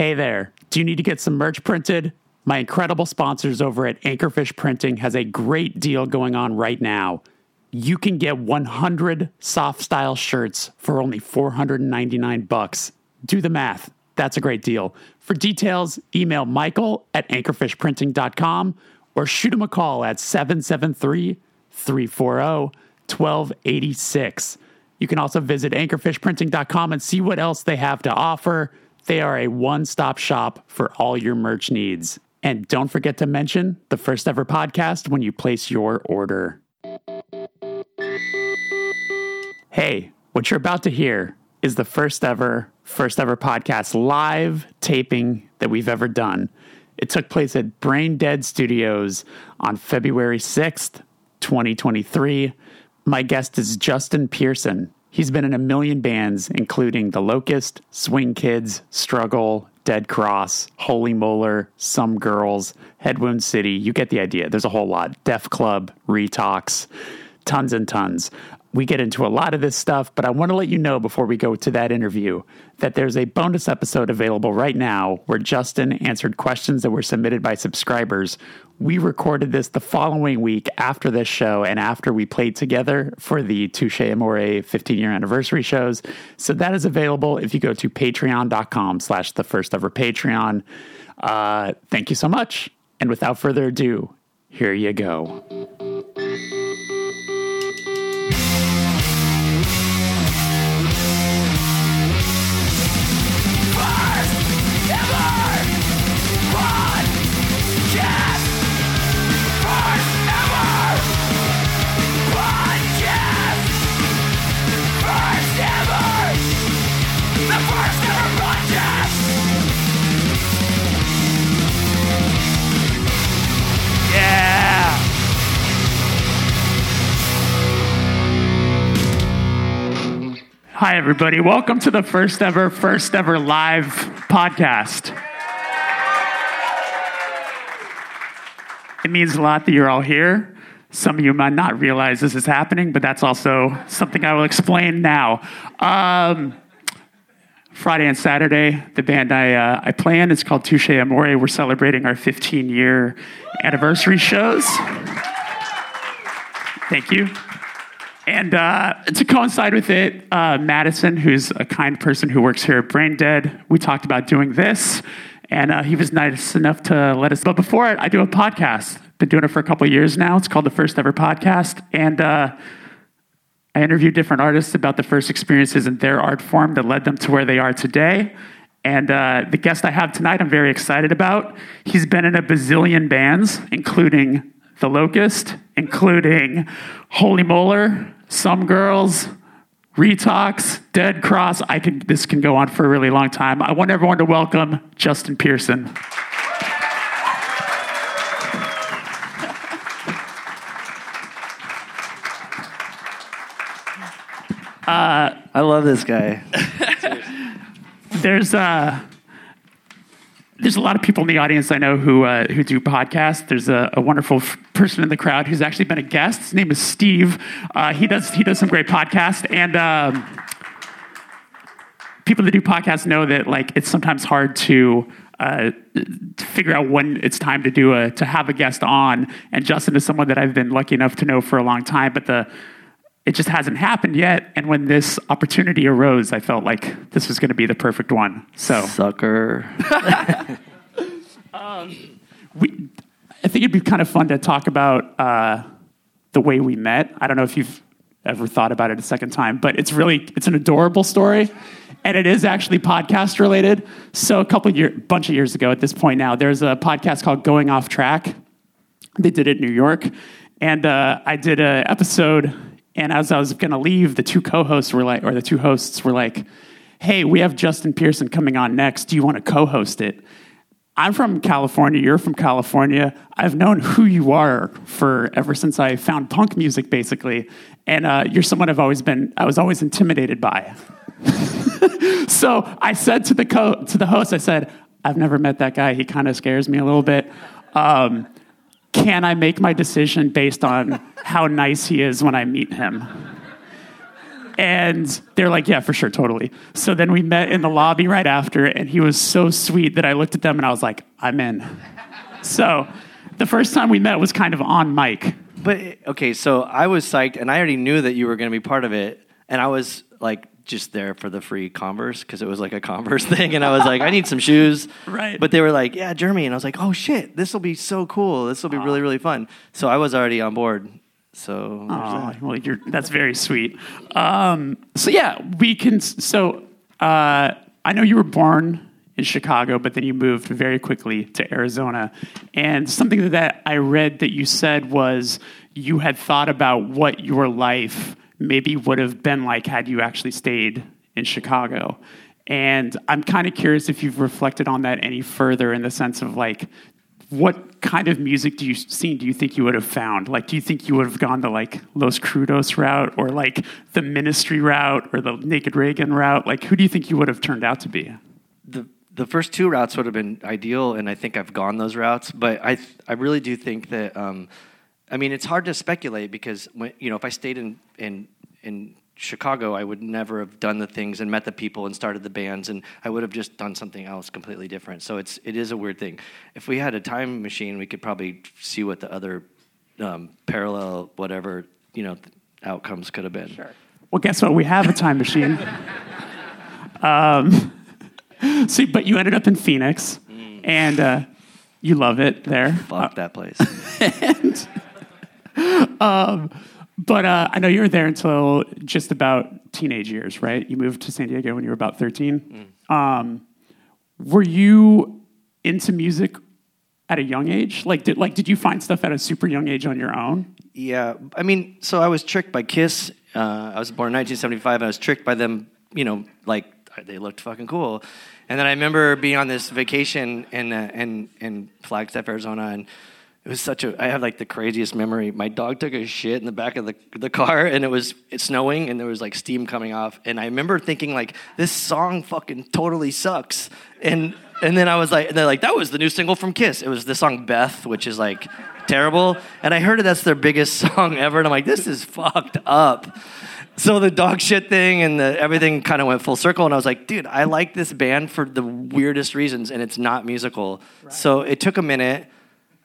Hey there. Do you need to get some merch printed? My incredible sponsors over at Anchorfish Printing has a great deal going on right now. You can get 100 soft style shirts for only 499 bucks. Do the math. That's a great deal. For details, email Michael at anchorfishprinting.com or shoot him a call at 773 340 1286. You can also visit anchorfishprinting.com and see what else they have to offer. They are a one stop shop for all your merch needs. And don't forget to mention the first ever podcast when you place your order. Hey, what you're about to hear is the first ever, first ever podcast live taping that we've ever done. It took place at Brain Dead Studios on February 6th, 2023. My guest is Justin Pearson. He's been in a million bands, including The Locust, Swing Kids, Struggle, Dead Cross, Holy Molar, Some Girls, Headwound City. You get the idea. There's a whole lot. Deaf Club, Retox, tons and tons. We get into a lot of this stuff, but I want to let you know before we go to that interview that there's a bonus episode available right now where Justin answered questions that were submitted by subscribers. We recorded this the following week after this show and after we played together for the Touche Amore 15 year anniversary shows. So that is available if you go to patreon.com slash the first ever Patreon. Uh, thank you so much. And without further ado, here you go. Hi, everybody. Welcome to the first ever, first ever live podcast. It means a lot that you're all here. Some of you might not realize this is happening, but that's also something I will explain now. Um, Friday and Saturday, the band I, uh, I play in is called Touche Amore. We're celebrating our 15 year anniversary shows. Thank you. And uh, to coincide with it, uh, Madison, who's a kind person who works here at Brain Dead, we talked about doing this, and uh, he was nice enough to let us. But before it, I do a podcast. Been doing it for a couple years now. It's called the First Ever Podcast, and uh, I interview different artists about the first experiences in their art form that led them to where they are today. And uh, the guest I have tonight, I'm very excited about. He's been in a bazillion bands, including The Locust, including Holy Molar, Some Girls, Retox, Dead Cross. I can, this can go on for a really long time. I want everyone to welcome Justin Pearson. I love this guy. there's uh, there's a lot of people in the audience I know who uh, who do podcasts. There's a, a wonderful f- person in the crowd who's actually been a guest. His name is Steve. Uh, he does he does some great podcasts, and um, people that do podcasts know that like it's sometimes hard to. Uh, figure out when it's time to do a to have a guest on, and Justin is someone that I've been lucky enough to know for a long time, but the it just hasn't happened yet. And when this opportunity arose, I felt like this was going to be the perfect one. So Sucker. we, I think it'd be kind of fun to talk about uh, the way we met. I don't know if you've ever thought about it a second time, but it's really it's an adorable story, and it is actually podcast related. So a couple year, bunch of years ago, at this point now, there's a podcast called Going Off Track. They did it in New York, and uh, I did an episode. And as I was going to leave, the two co-hosts were like, or the two hosts were like, "Hey, we have Justin Pearson coming on next. Do you want to co-host it?" I'm from California. You're from California. I've known who you are for ever since I found punk music, basically. And uh, you're someone I've always been. I was always intimidated by. so I said to the co- to the host, I said, "I've never met that guy. He kind of scares me a little bit. Um, can I make my decision based on how nice he is when I meet him?" And they're like, yeah, for sure, totally. So then we met in the lobby right after, and he was so sweet that I looked at them and I was like, I'm in. So the first time we met was kind of on mic. But okay, so I was psyched, and I already knew that you were going to be part of it, and I was like just there for the free Converse because it was like a Converse thing, and I was like, I need some shoes. Right. But they were like, Yeah, Jeremy, and I was like, Oh shit, this will be so cool. This will be really really fun. So I was already on board. So there's Oh, that. well, you're, that's very sweet. Um, so yeah, we can. So uh, I know you were born in Chicago, but then you moved very quickly to Arizona. And something that I read that you said was you had thought about what your life maybe would have been like had you actually stayed in Chicago. And I'm kind of curious if you've reflected on that any further in the sense of like, what kind of music do you scene do you think you would have found? Like, do you think you would have gone the like Los Crudos route, or like the Ministry route, or the Naked Raygun route? Like, who do you think you would have turned out to be? the the first two routes would have been ideal, and I think I've gone those routes. But I I really do think that um, I mean it's hard to speculate because when, you know if I stayed in in in Chicago, I would never have done the things and met the people and started the bands, and I would have just done something else completely different. So it's it is a weird thing. If we had a time machine, we could probably see what the other um, parallel whatever you know outcomes could have been. Sure. Well, guess what? We have a time machine. um, see, but you ended up in Phoenix, and uh, you love it there. Fuck that place. But uh, I know you were there until just about teenage years, right? You moved to San Diego when you were about 13. Um, were you into music at a young age? Like did, like, did you find stuff at a super young age on your own? Yeah, I mean, so I was tricked by Kiss. Uh, I was born in 1975, and I was tricked by them. You know, like they looked fucking cool. And then I remember being on this vacation in uh, in in Flagstaff, Arizona, and it was such a. I have like the craziest memory. My dog took a shit in the back of the the car, and it was it's snowing, and there was like steam coming off. And I remember thinking like, this song fucking totally sucks. And and then I was like, and they're like, that was the new single from Kiss. It was the song Beth, which is like terrible. And I heard it that's their biggest song ever, and I'm like, this is fucked up. So the dog shit thing and the, everything kind of went full circle, and I was like, dude, I like this band for the weirdest reasons, and it's not musical. So it took a minute.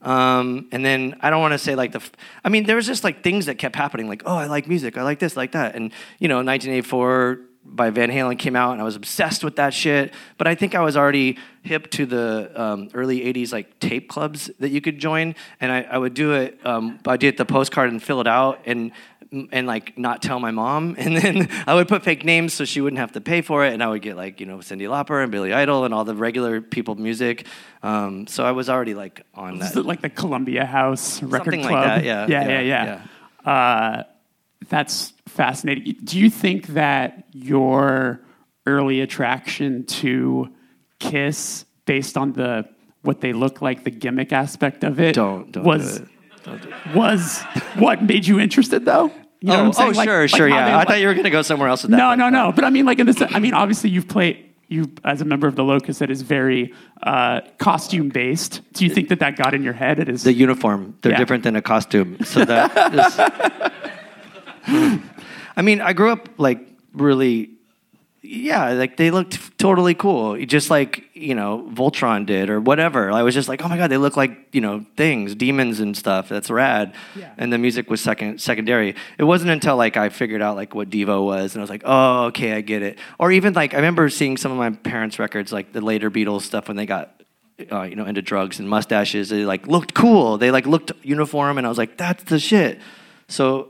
Um, and then I don't want to say like the, I mean, there was just like things that kept happening, like, oh, I like music, I like this, like that. And, you know, 1984 by Van Halen came out and I was obsessed with that shit. But I think I was already hip to the um, early 80s like tape clubs that you could join. And I, I would do it, um, I'd get the postcard and fill it out and, and like not tell my mom. And then I would put fake names so she wouldn't have to pay for it. And I would get like, you know, Cyndi Lauper and Billy Idol and all the regular people music. Um, so I was already like on that. like the Columbia House record Something like club? that, yeah, yeah, yeah, yeah, yeah. Uh, that's fascinating. Do you think that your early attraction to Kiss, based on the what they look like, the gimmick aspect of it, Don't- don't do was it. Was what made you interested, though? You know what oh, I'm saying? oh, Like- sure, like sure, yeah. they, I like- thought you were going to go somewhere else with that. no, no, no. But I mean, like in this, I mean, obviously you've played. You, as a member of the Locust, that is very uh, costume based. Do you think that that got in your head? It is. The uniform, they're Yeah. different than a costume. So that is. I mean, I grew up like really, yeah, like they looked totally cool, just like you know Voltron did or whatever. I was just like, oh my god, they look like you know things, demons and stuff. That's rad. Yeah. And the music was second secondary. It wasn't until like I figured out like what Devo was, and I was like, oh, okay, I get it. Or even like I remember seeing some of my parents' records, like the later Beatles stuff, when they got uh, you know into drugs and mustaches. They like looked cool. They like looked uniform, and I was like, that's the shit. So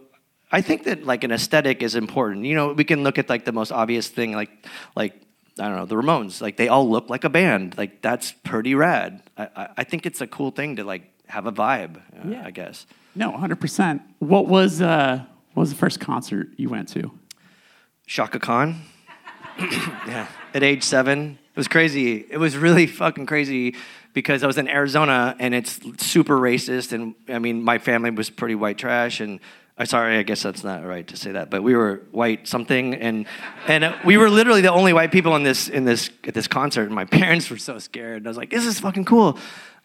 I think that like an aesthetic is important. You know, we can look at like the most obvious thing, like like I don't know, the Ramones. Like they all look like a band. Like that's pretty rad. I, I, I think it's a cool thing to like have a vibe. Uh, Yeah. I guess. no, hundred percent. What was uh, what was the first concert you went to? Chaka Khan. yeah, at age seven, it was crazy. It was really fucking crazy because I was in Arizona and it's super racist. And I mean, my family was pretty white trash. And I'm sorry, I guess that's not right to say that, but we were white something, and and we were literally the only white people in this in this at this concert. And my parents were so scared. And I was like, this is fucking cool.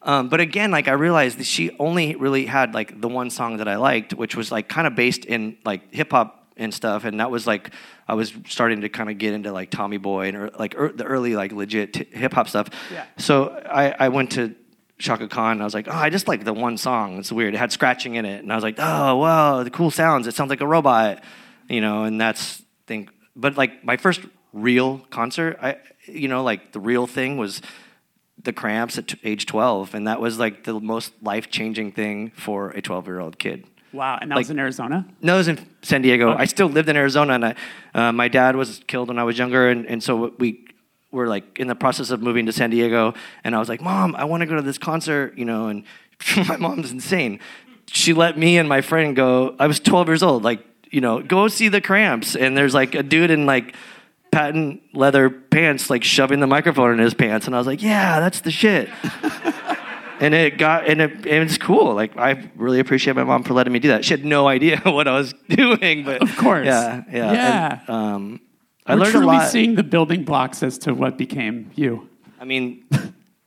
Um, but again, like I realized that she only really had like the one song that I liked, which was like kind of based in like hip hop and stuff, and that was like I was starting to kind of get into like Tommy Boy and er, like er, the early like legit t- hip hop stuff. Yeah. So I, I went to Chaka Khan. And I was like, oh, I just like the one song. It's weird. It had scratching in it, and I was like, oh, wow, the cool sounds. It sounds like a robot, you know. And that's think. But like my first real concert, I, you know, like the real thing was the Cramps at t- age 12, and that was like the most life changing thing for a 12 year old kid. Wow, and that was in Arizona. No, it was in San Diego. Okay. I still lived in Arizona, and I, uh, my dad was killed when I was younger, and, and so we were like in the process of moving to San Diego, and I was like, "Mom, I want to go to this concert," you know, and my mom's insane. She let me and my friend go. I was 12 years old, like you know, go see the Cramps, and there's like a dude in like patent leather pants, like shoving the microphone in his pants, and I was like, "Yeah, that's the shit." and it got and it, and it's cool. Like I really appreciate my mom for letting me do that. She had no idea what I was doing, but Of course. yeah, yeah, Yeah. And, um, I We're learned a lot. seeing the building blocks as to what became you. I mean,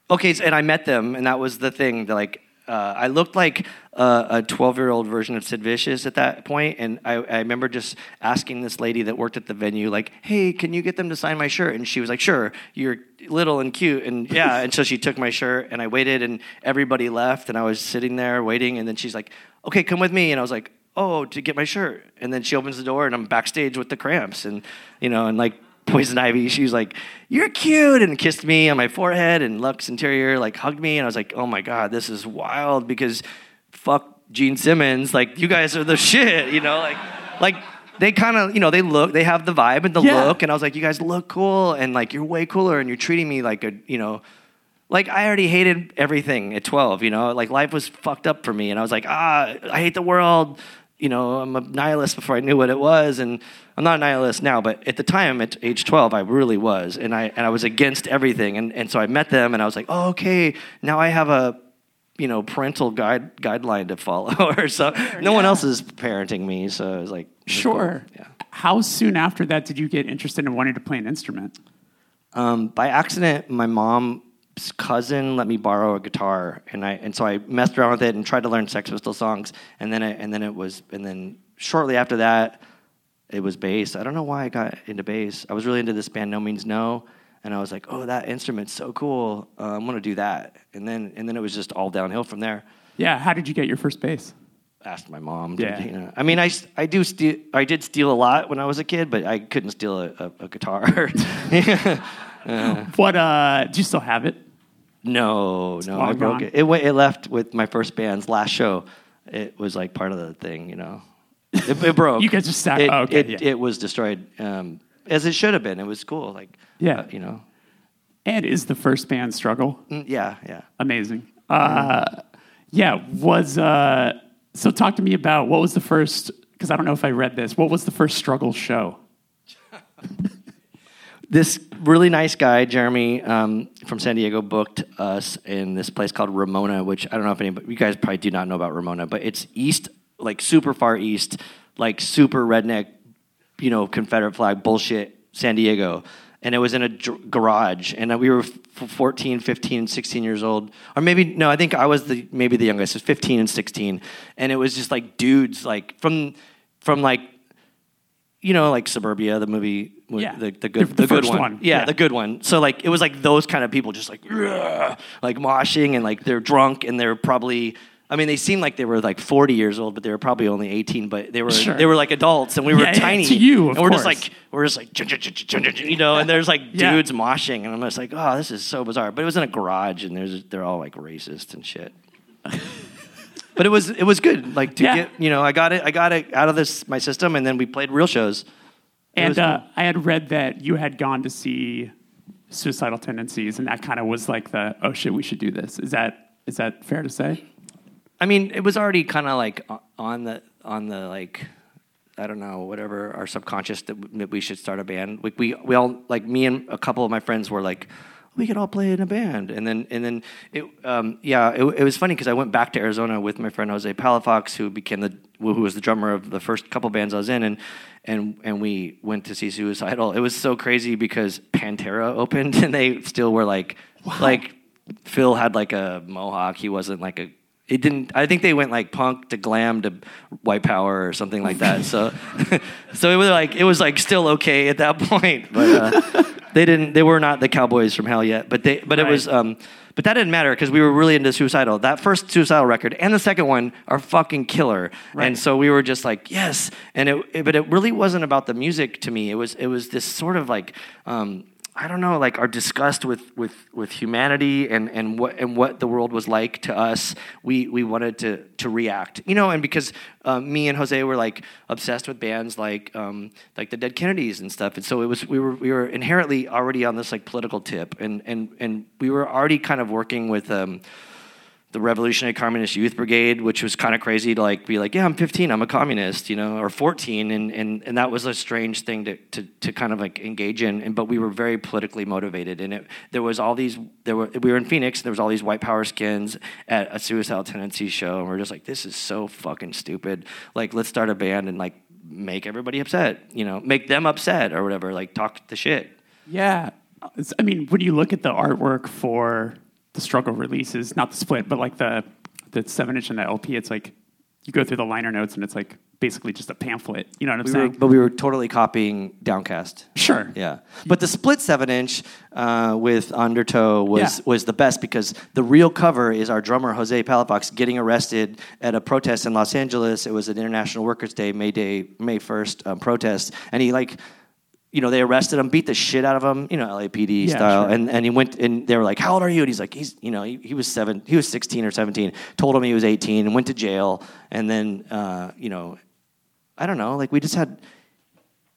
okay, so, and I met them, and that was the thing. That like, uh, I looked like uh, a 12 year old version of Sid Vicious at that point, and I, I remember just asking this lady that worked at the venue, like, "Hey, can you get them to sign my shirt?" And she was like, "Sure, you're little and cute," and yeah, and so she took my shirt, and I waited, and everybody left, and I was sitting there waiting, and then she's like, "Okay, come with me," and I was like. Oh, to get my shirt, and then she opens the door, and I'm backstage with the Cramps, and you know, and like Poison Ivy, she was like, "You're cute," and kissed me on my forehead, and Lux Interior like hugged me, and I was like, "Oh my god, this is wild!" Because fuck Gene Simmons, like you guys are the shit, you know, like like they kind of you know they look, they have the vibe and the Yeah. look, and I was like, "You guys look cool," and like you're way cooler, and you're treating me like a you know. Like I already hated everything at 12, you know, like life was fucked up for me, and I was like, ah, I hate the world, you know, I'm a nihilist before I knew what it was, and I'm not a nihilist now, but at the time, at age 12, I really was, and I and I was against everything, and and so I met them, and I was like, oh, okay, now I have a, you know, parental guide guideline to follow, or so. No one else is parenting me, so I was like, was cool. Sure. yeah. How soon after that did you get interested in wanting to play an instrument? Um, by accident, my mom's cousin let me borrow a guitar, and I and so I messed around with it and tried to learn Sex Pistols songs, and then I, and then it was and then shortly after that, it was bass. I don't know why I got into bass. I was really into this band, No Means No, and I was like, oh, that instrument's so cool. Uh, I'm gonna do that, and then and then it was just all downhill from there. Yeah. How did you get your first bass? Asked my mom. Yeah. You know, I mean, I, I do steal. I did steal a lot when I was a kid, but I couldn't steal a, a, a guitar. What? Uh, do you still have it? No, no, I broke gone. it. It, went, it left with my first band's last show. It was like part of the thing, you know. It, it broke. You guys just sat- It, oh, okay, it, yeah. it was destroyed, um, as it should have been. It was cool, like Yeah. uh, you know. And is the first band struggle? Mm, Yeah, yeah. Amazing. Uh, yeah. Was uh, so? Talk to me about what was the first? Because I don't know if I read this. What was the first struggle show? This really nice guy, Jeremy um, from San Diego, booked us in this place called Ramona, which I don't know if anybody, you guys probably do not know about Ramona, but it's east, like super far east, like super redneck, you know, Confederate flag bullshit, San Diego. And it was in a dr- garage, and we were f- 14, 15, 16 years old, or maybe no, I think I was the maybe the youngest, was 15 and 16, and it was just like dudes, like from from like you know, like Suburbia, the movie, Yeah. the, the good, The- the, the good one. one. Yeah, Yeah. the good one. So like, it was like those kind of people, just like, like moshing and like they're drunk and they're probably. I mean, they seemed like they were like 40 years old, but they were probably only 18. But they were Sure. they were like adults, and we were Yeah, tiny. to you, and we're just like we're just like you know, and there's like Yeah. dudes moshing, and I'm just like, oh, this is so bizarre. But it was in a garage, and there's they're all like racist and shit. but it was it was good, like to Yeah. get you know, I got it I got it out of this my system, and then we played real shows. And uh. I had read that you had gone to see suicidal tendencies, and that kind of was like the oh shit, we should do this. Is that is that fair to say? I mean, it was already kind of like on the on the like I don't know whatever our subconscious that we should start a band. Like we we all like me and a couple of my friends were like we could all play in a band, and then and then it um, yeah it, it was funny because I went back to Arizona with my friend Jose Palafox who became the who was the drummer of the first couple bands I was in and. And, and we went to see Suicidal. It was so crazy because Pantera opened and they still were like like Phil had like a mohawk. He wasn't like a it didn't. I think they went like punk to glam to white power or something like that. So, so it was like it was like still okay at that point, but uh, they didn't. They were not the Cowboys from hell yet. But they. But it was. Um, but that didn't matter because we were really into suicidal. That first suicidal record and the second one are fucking killer. Right. And so we were just like yes. And it, it- but it really wasn't about the music to me. It was it was this sort of like. Um, I don't know, like our disgust with with with humanity and and what and what the world was like to us. We we wanted to to react, you know, and because um, me and Jose were like obsessed with bands like um, like the Dead Kennedys and stuff, and so it was we were we were inherently already on this like political tip, and and and we were already kind of working with. Um, the Revolutionary Communist Youth Brigade, which was kind of crazy to like be like, yeah, I'm 15, I'm a communist, you know, or 14, and and and that was a strange thing to to, to kind of like engage in. And but we were very politically motivated, and it there was all these there were we were in Phoenix, and there was all these white power skins at a suicidal tendency show, and we are just like, this is so fucking stupid. Like, let's start a band and like make everybody upset, you know, make them upset or whatever, like talk the shit. Yeah. I mean, when you look at the artwork for the struggle releases, not the split, but like the the seven inch and the LP, it's like you go through the liner notes and it's like basically just a pamphlet. You know what I'm We were, saying? but we were totally copying Downcast. sure. Yeah, but the split seven inch uh, with Undertow was Yeah. was the best because the real cover is our drummer Jose Palafox getting arrested at a protest in Los Angeles. It was an International Workers' Day, May Day, May first um, protest, and he like. You know, they arrested him, beat the shit out of him, you know, LAPD Yeah, style. sure. And, and he went, and they were like, How old are you? And he's like, He's, you know, he, he was seven, he was 16 or 17, told him he was 18, and went to jail. And then, uh, you know, I don't know, like we just had,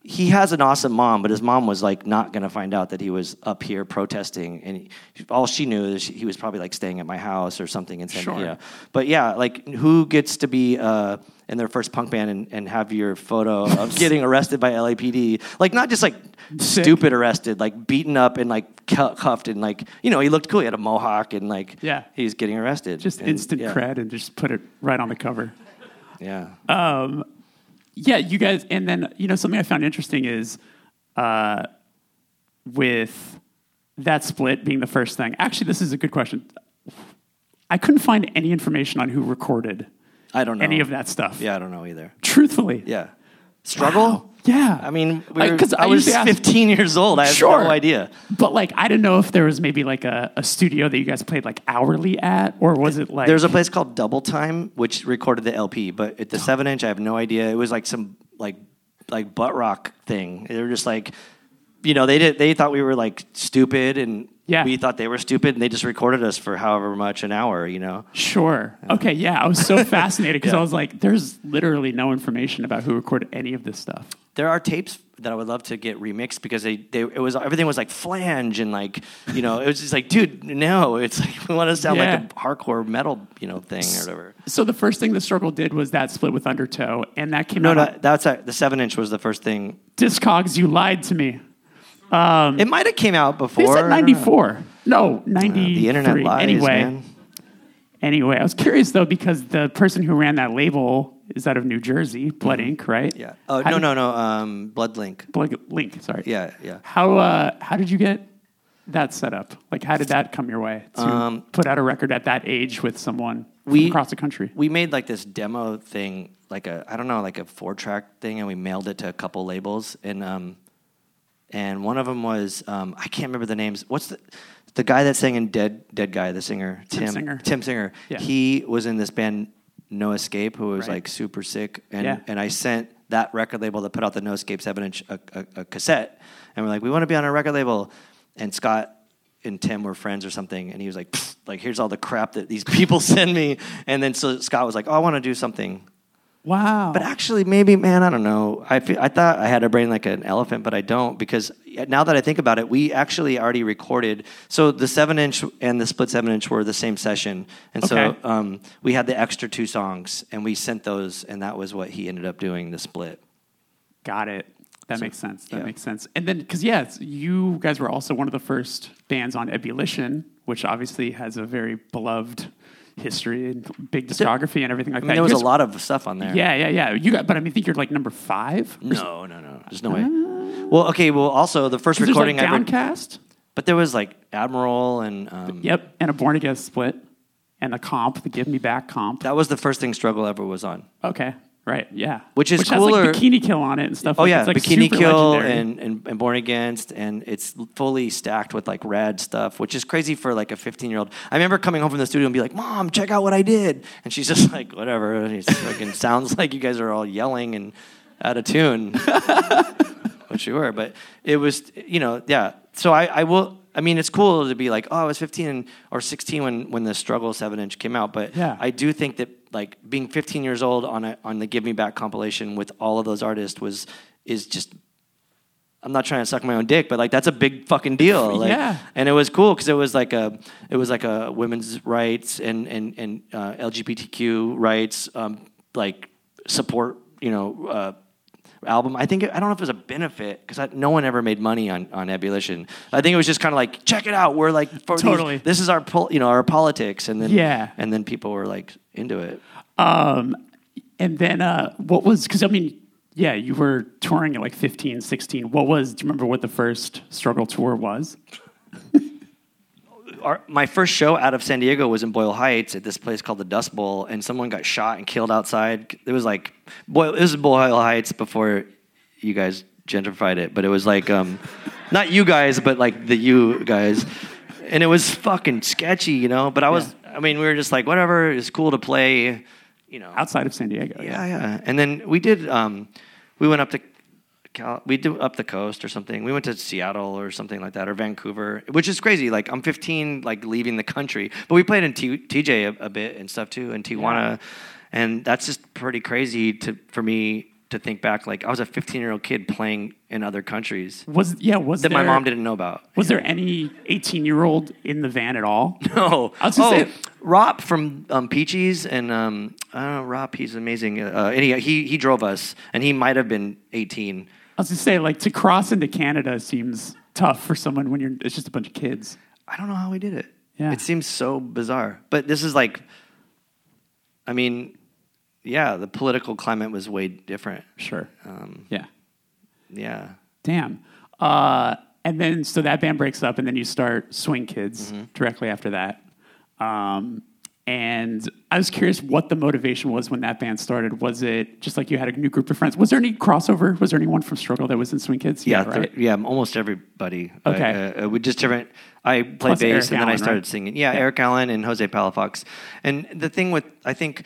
he has an awesome mom, but his mom was like not gonna find out that he was up here protesting, and he, all she knew is he was probably like staying at my house or something. And Sure. you know. But yeah, like who gets to be uh, in their first punk band and, and have your photo of getting arrested by LAPD? Like not just like Sick. stupid arrested, like beaten up and like cuffed and like you know he looked cool. He had a mohawk and like Yeah. he's getting arrested. Just And, instant yeah, cred and just put it right on the cover. Yeah. Yeah, you guys, and then you know something I found interesting is uh, with that split being the first thing. Actually, this is a good question. I couldn't find any information on who recorded I don't know any of that stuff. Yeah, I don't know either. truthfully. Yeah. Struggle. Wow. Yeah. I mean, we I- I, was usually ask- 15 years old. I have Sure. no idea. But like, I didn't know if there was maybe like a, a studio that you guys played like hourly at, or was it like There's a place called Double Time which recorded the LP, but at the seven inch, I have no idea. It was like some like like butt rock thing. They were just like, you know, they did. They thought we were like stupid, and Yeah. we thought they were stupid, and they just recorded us for however much an hour. You know, Sure. Okay. Yeah, I was so fascinated because Yeah. I was like, "There's literally no information about who recorded any of this stuff." there are tapes that I would love to get remixed because they, they it was everything was like flange and like you know it was just like dude no it's like we want to sound Yeah. like a hardcore metal you know thing or whatever. So the first thing the struggle did was that split with Undertow, and that came No, out. no, that's a, the seven inch was the first thing. Discogs, you lied to me. It might have came out before. They said '94. No, '93. Uh, The internet lies, anyway, man. anyway, I was curious though because the person who ran that label is out of New Jersey, Blood Inc. Right? Mm-hmm. Yeah. Oh How no did- no no. Um, Blood Link. Blood Link. Sorry. Yeah yeah. How uh, how did you get that set up? Like, how did that come your way to put out a record at that age with someone from Um, we- across the country? We made like this demo thing, like a I don't know, like a four track thing, and we mailed it to a couple labels, and um, and one of them was um, I can't remember the names. What's the the guy that sang in Dead Dead Guy, the singer Tim Singer. Tim Singer. Yeah. He was in this band No Escape, who was Right. like super sick, and Yeah. and I sent that record label that put out the No Escape seven inch a, a, a cassette, and we're like, we want to be on a record label, and Scott and Tim were friends or something, and he was like, "Pfft, like here's all the crap that these people send me, and then so Scott was like, oh, I want to do something. Wow. But actually, maybe, man, I don't know. I, feel, I thought I had a brain like an elephant, but I don't because now that I think about it, we actually already recorded. So the seven inch and the split seven inch were the same session, and so um, we had the extra two songs, and we sent those, and that was what he ended up doing the split. Got it. That makes sense. That yeah. makes sense. And then, because yeah, you guys were also one of the first bands on Ebullition, which obviously has a very beloved history and big discography and everything like I mean, that. there was a lot of stuff on there. Yeah, yeah, yeah. You got, but I mean, I think you're like number five. No, no, no. There's no way. Well, okay. Well, also the first There's like recording I re- Downcast. but there was like Admiral and um, Yep, and a Born Against split. and the comp, the Give Me Back comp. That was the first thing Struggle ever was on. Okay, right, yeah. Which is Has, cooler- like, Bikini Kill on it and stuff. Oh like, yeah, it's, like, Bikini Kill and, and, and Born Against, and it's fully stacked with like rad stuff, which is crazy for like a 15 year old. I remember coming home from the studio and be like, "Mom, check out what I did," and she's just like, "Whatever." And fucking sounds like you guys are all yelling and out of tune, which you were. But it was, you know, yeah. So I, I will. I mean, it's cool to be like, oh, I was 15 or 16 when, when the Struggle 7 inch came out. But Yeah. I do think that like being 15 years old on a, on the Give Me Back compilation with all of those artists was is just. I'm not trying to suck my own dick, but like that's a big fucking deal. Like, Yeah. And it was cool because it was like a it was like a women's rights and and and uh, LGBTQ rights um, like support. You know. Uh, album. I think I don't know if it was a benefit because no one ever made money on on Ebullition. I think it was just kind of like check it out. We're like for these- Totally. this is our pol- you know our politics, and then Yeah. and then people were like into it. Um, and then uh, what was because I mean, yeah, you were touring at like 15, 16. What was? Do you remember what the first struggle tour was? Our, my first show out of San Diego was in Boyle Heights at this place called the Dust Bowl, and someone got shot and killed outside. It was like Boyle, it was Boyle Heights before you guys gentrified it, but it was like um, not you guys, but like the you guys, and it was fucking sketchy, you know. But I was, I mean, we were just like whatever. It's cool to play, you know. Outside of San Diego. Yeah, yeah. And then we did. Um, we went up to. Cal- we did up the coast or something. We went to Seattle or something like that, or Vancouver, which is crazy. Like I'm 15, like leaving the country, but we played in T- TJ a, a bit and stuff too, in Tijuana, and that's just pretty crazy to for me to think back. Like I was a 15 year old kid playing in other countries Was yeah? Was that there, my mom didn't know about. Was there any 18 year old in the van at all? No. I was gonna oh, say- Rop from um, Peaches and um, I don't know, Rop, he's amazing. Uh, and he, he, he drove us, and he might have been 18. I was gonna say like to cross into Canada seems tough for someone when you're it's just a bunch of kids. I don't know how we did it. Yeah. It seems so bizarre. But this is like, I mean, yeah, the political climate was way different. Sure. Um, Yeah. yeah. Damn. Uh, and then so that band breaks up, and then you start Swing Kids Mm-hmm. directly after that. Um, and I was curious what the motivation was when that band started. Was it just like you had a new group of friends? Was there any crossover? Was there anyone from Struggle that was in Swing Kids? Yeah, right. th- yeah, almost everybody. Okay. Uh, uh, we just different. I played Plus bass Eric and then I started right? singing. Yeah, Yeah. Eric Allen and Jose Palafox. And the thing with I think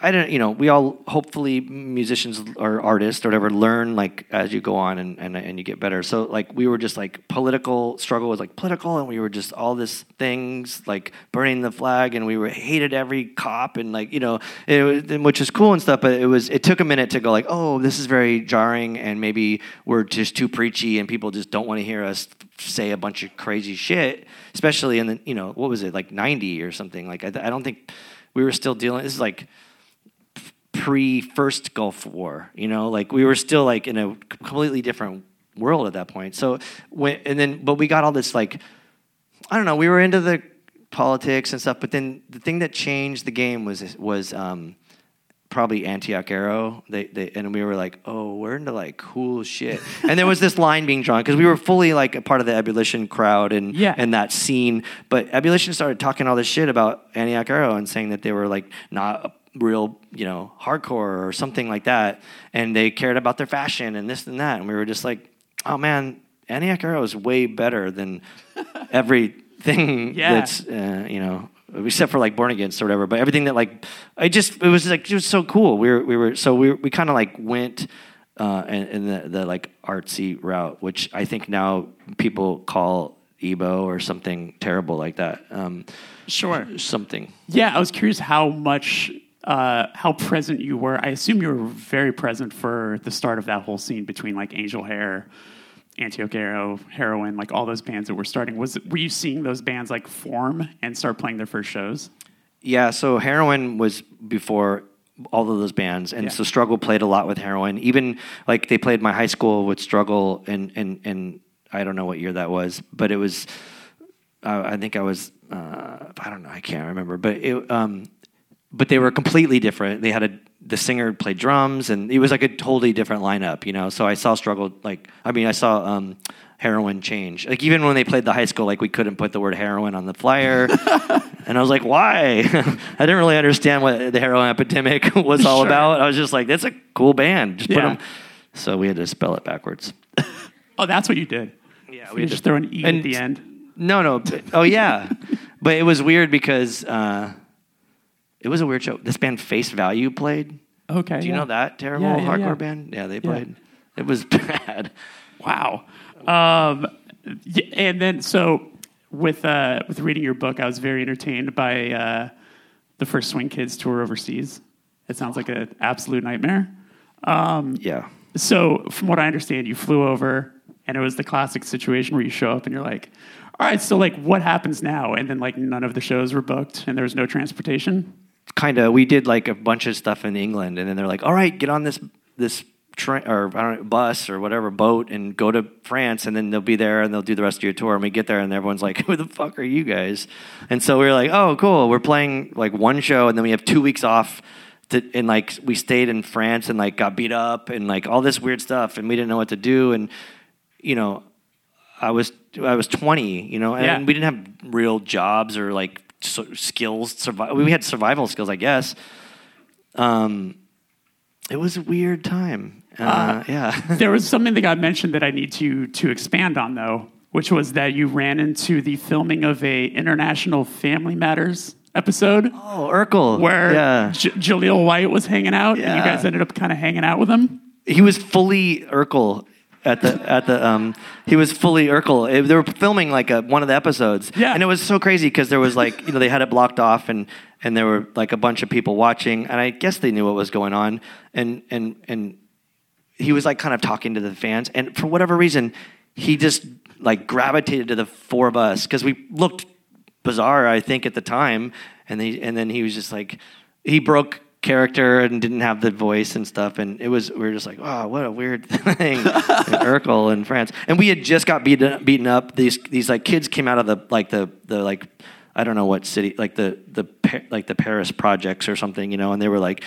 I don't you know we all hopefully musicians or artists or whatever learn like as you go on and, and and you get better. So like we were just like political struggle was like political and we were just all this things like burning the flag and we were hated every cop and like you know was, which is cool and stuff. But it was it took a minute to go like oh this is very jarring and maybe we're just too preachy and people just don't want to hear us say a bunch of crazy shit, especially in the you know what was it like ninety or something like I, I don't think we were still dealing. This is like pre first Gulf War, you know, like we were still like in a completely different world at that point. So when and then but we got all this like I don't know, we were into the politics and stuff, but then the thing that changed the game was was um probably Antioch Arrow. They, they and we were like, oh, we're into like cool shit. and there was this line being drawn because we were fully like a part of the ebullition crowd and Yeah. and that scene. But ebullition started talking all this shit about Antioch Arrow and saying that they were like not real, you know, hardcore or something like that. And they cared about their fashion and this and that. And we were just like, oh man, Antioch Arrow is way better than everything Yeah. that's uh, you know except for like born against or whatever but everything that like i just it was like it was so cool we were we were so we we kind of like went uh in, in the, the like artsy route which i think now people call emo or something terrible like that um Sure. something Yeah, I was curious how much, uh, how present you were. I assume you were very present for the start of that whole scene between like Angel Hair, Antioch Arrow, Heroin, like all those bands that were starting. Was were you seeing those bands like form and start playing their first shows? Yeah, so Heroin was before all of those bands, and Yeah. so Struggle played a lot with Heroin. Even like they played my high school with Struggle, and and and I don't know what year that was, but it was. Uh, I think I was. Uh, I don't know. I can't remember, but it. Um, but they were completely different. They had a the singer played drums, and it was like a totally different lineup, you know. So I saw Struggle like I mean I saw um, heroin change. Like even when they played the high school, like we couldn't put the word heroin on the flyer, and I was like, why? I didn't really understand what the heroin epidemic was all Sure. about. I was just like, that's a cool band. Just put them. So we had to spell it backwards. Oh, that's what you did. Yeah, You just throw an E and- at the end. No, no. but- oh, yeah. but it was weird because uh, it was a weird show. This band Face Value played. Okay. Do you yeah. know that terrible Yeah, yeah, hardcore yeah. band? Yeah, they played. It was bad. Wow. Um, and then so with uh, with reading your book, I was very entertained by uh, the first Swing Kids tour overseas. It sounds like an absolute nightmare. Yeah. So from what I understand, you flew over, and it was the classic situation where you show up and you're like, "All right, so like, what happens now?" And then like none of the shows were booked, and there was no transportation. Kind of. We did like a bunch of stuff in England, and then they're like, "All right, get on this this train or I don't know, bus or whatever boat and go to France, and then they'll be there and they'll do the rest of your tour." And we get there, and everyone's like, "Who the fuck are you guys?" And so we are like, "Oh, cool. We're playing like one show, and then we have two weeks off." To, and like we stayed in France and like got beat up and like all this weird stuff, and we didn't know what to do, and you know, I was I was 20, you know, and Yeah. we didn't have real jobs or like so, skills. Survive. We had survival skills, I guess. Um, it was a weird time. Uh, yeah. there was something that got mentioned that I need to to expand on though, which was that you ran into the filming of a International Family Matters episode oh, Urkel. where yeah, J- Jaleel White was hanging out, and you guys ended up kind of hanging out with him. he was fully Urkel at the at the um he was fully Urkel. Eh, They were filming like a, one of the episodes. Yeah. And it was so crazy because there was like you know they had it blocked off and and there were like a bunch of people watching and I guess they knew what was going on and and and he was like kind of talking to the fans and for whatever reason he just like gravitated to the four of us because we looked bizarre I think at the time and he and then he was just like he broke character and didn't have the voice and stuff. And it was we were just like oh what a weird thing. In Urkel in France and we had just got beaten beaten up. These these like kids came out of the like the the like I don't know what city, like the the like the Paris projects or something, you know, and they were like